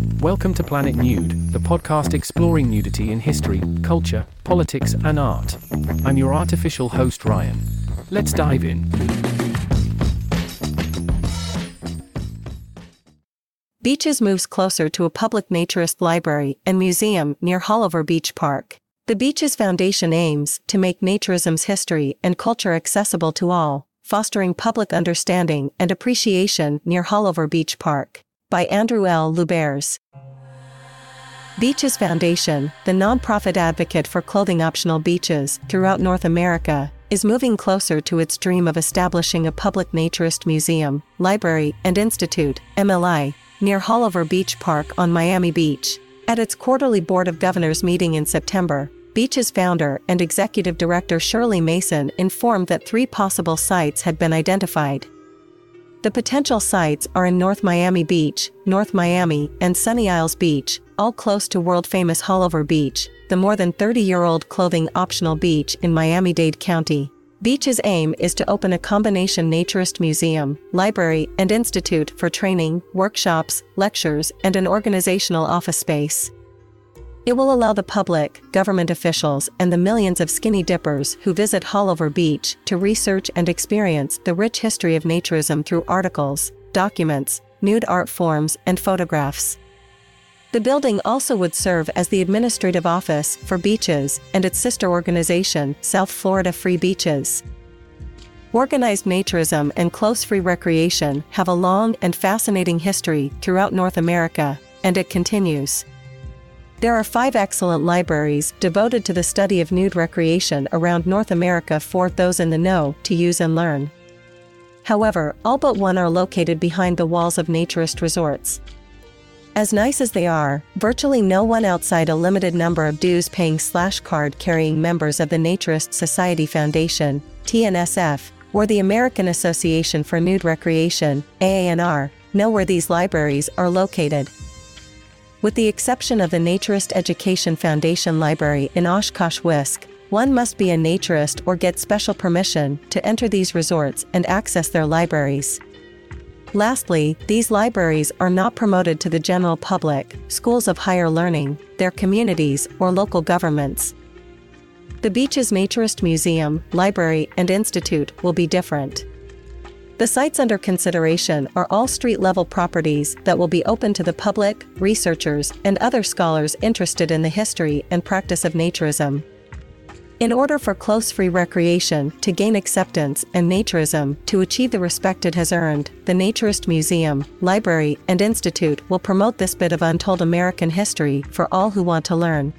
Welcome to Planet Nude, the podcast exploring nudity in history, culture, politics, and art. I'm your artificial host, Ryan. Let's dive in. Beaches moves closer to a public naturist library and museum near Haulover Beach Park. The Beaches Foundation aims to make naturism's history and culture accessible to all, fostering public understanding and appreciation near Haulover Beach Park. By Andrew L. Lubers. Beaches Foundation, the nonprofit advocate for clothing optional beaches throughout North America, is moving closer to its dream of establishing a public naturist museum, library, and institute, MLI, near Haulover Beach Park on Miami Beach. At its quarterly Board of Governors meeting in September, Beach's founder and executive director Shirley Mason informed that three possible sites had been identified. The potential sites are in North Miami Beach, North Miami, and Sunny Isles Beach, all close to world famous Haulover Beach, the more than 30 year old clothing optional beach in Miami Dade County. Beach's aim is to open a combination naturist museum, library, and institute for training, workshops, lectures, and an organizational office space. It will allow the public, government officials, and the millions of skinny dippers who visit Haulover Beach to research and experience the rich history of naturism through articles, documents, nude art forms, and photographs. The building also would serve as the administrative office for Beaches and its sister organization, South Florida Free Beaches. Organized naturism and clothes free recreation have a long and fascinating history throughout North America, and it continues. There are five excellent libraries devoted to the study of nude recreation around North America for those in the know to use and learn. However, all but one are located behind the walls of naturist resorts. As nice as they are, virtually no one outside a limited number of dues paying slash card carrying members of the Naturist Society Foundation, TNSF, or the American Association for Nude Recreation, AANR, know where these libraries are located. With the exception of the Naturist Education Foundation Library in Oshkosh, Wisc, one must be a naturist or get special permission to enter these resorts and access their libraries. Lastly, these libraries are not promoted to the general public, schools of higher learning, their communities, or local governments. The Beaches Naturist Museum, Library, and Institute will be different. The sites under consideration are all street level properties that will be open to the public, researchers, and other scholars interested in the history and practice of naturism. In order for clothes free recreation to gain acceptance and naturism to achieve the respect it has earned, the Naturist Museum, Library, and Institute will promote this bit of untold American history for all who want to learn.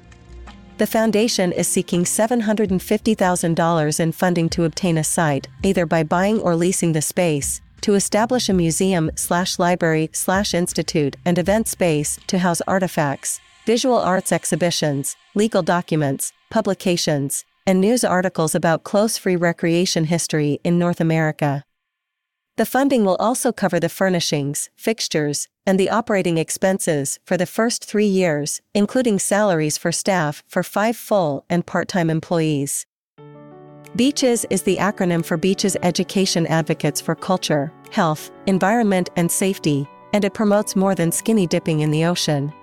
The foundation is seeking $750,000 in funding to obtain a site, either by buying or leasing the space, to establish a museum slash library slash institute and event space to house artifacts, visual arts exhibitions, legal documents, publications, and news articles about clothes free recreation history in North America. The funding will also cover the furnishings, fixtures, and the operating expenses for the first three years, including salaries for staff for five full and part time employees. Beaches is the acronym for Beaches Education Advocates for Culture, Health, Environment, and Safety, and it promotes more than skinny dipping in the ocean.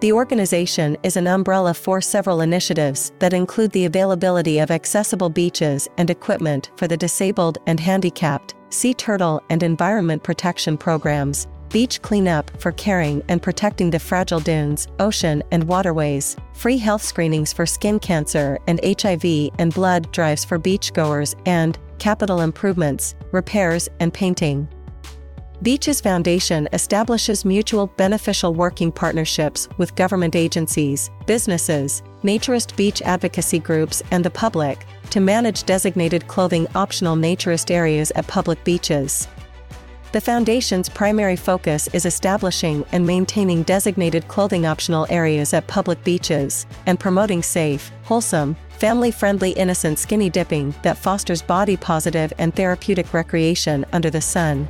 The organization is an umbrella for several initiatives that include the availability of accessible beaches and equipment for the disabled and handicapped, sea turtle and environment protection programs, beach cleanup for caring and protecting the fragile dunes, ocean, and waterways, free health screenings for skin cancer and HIV and blood drives for beachgoers, and capital improvements, repairs, and painting. Beaches Foundation establishes mutual beneficial working partnerships with government agencies, businesses, naturist beach advocacy groups, and the public to manage designated clothing optional naturist areas at public beaches. The Foundation's primary focus is establishing and maintaining designated clothing optional areas at public beaches and promoting safe, wholesome, family friendly, innocent skinny dipping that fosters body positive and therapeutic recreation under the sun.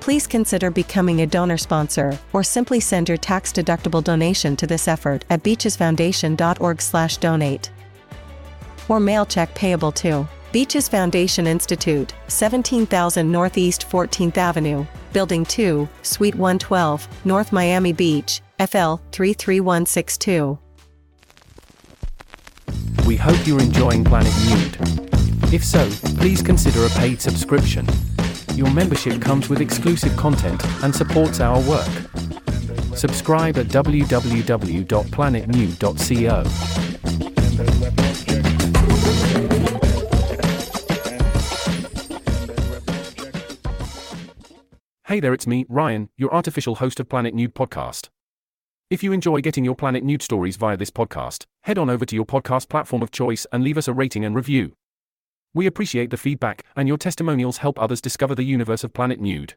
Please consider becoming a donor sponsor or simply send your tax-deductible donation to this effort at beachesfoundation.org/donate or mail check payable to Beaches Foundation Institute, 17,000 Northeast 14th Avenue, Building 2, Suite 112, North Miami Beach, FL 33162. We hope you're enjoying Planet Nude. If so, please consider a paid subscription. Your membership comes with exclusive content and supports our work. Subscribe at www.planetnude.co. Hey there, it's me, Ryan, your artificial host of Planet Nude podcast. If you enjoy getting your Planet Nude stories via this podcast, head on over to your podcast platform of choice and leave us a rating and review. We appreciate the feedback, and your testimonials help others discover the universe of Planet Nude.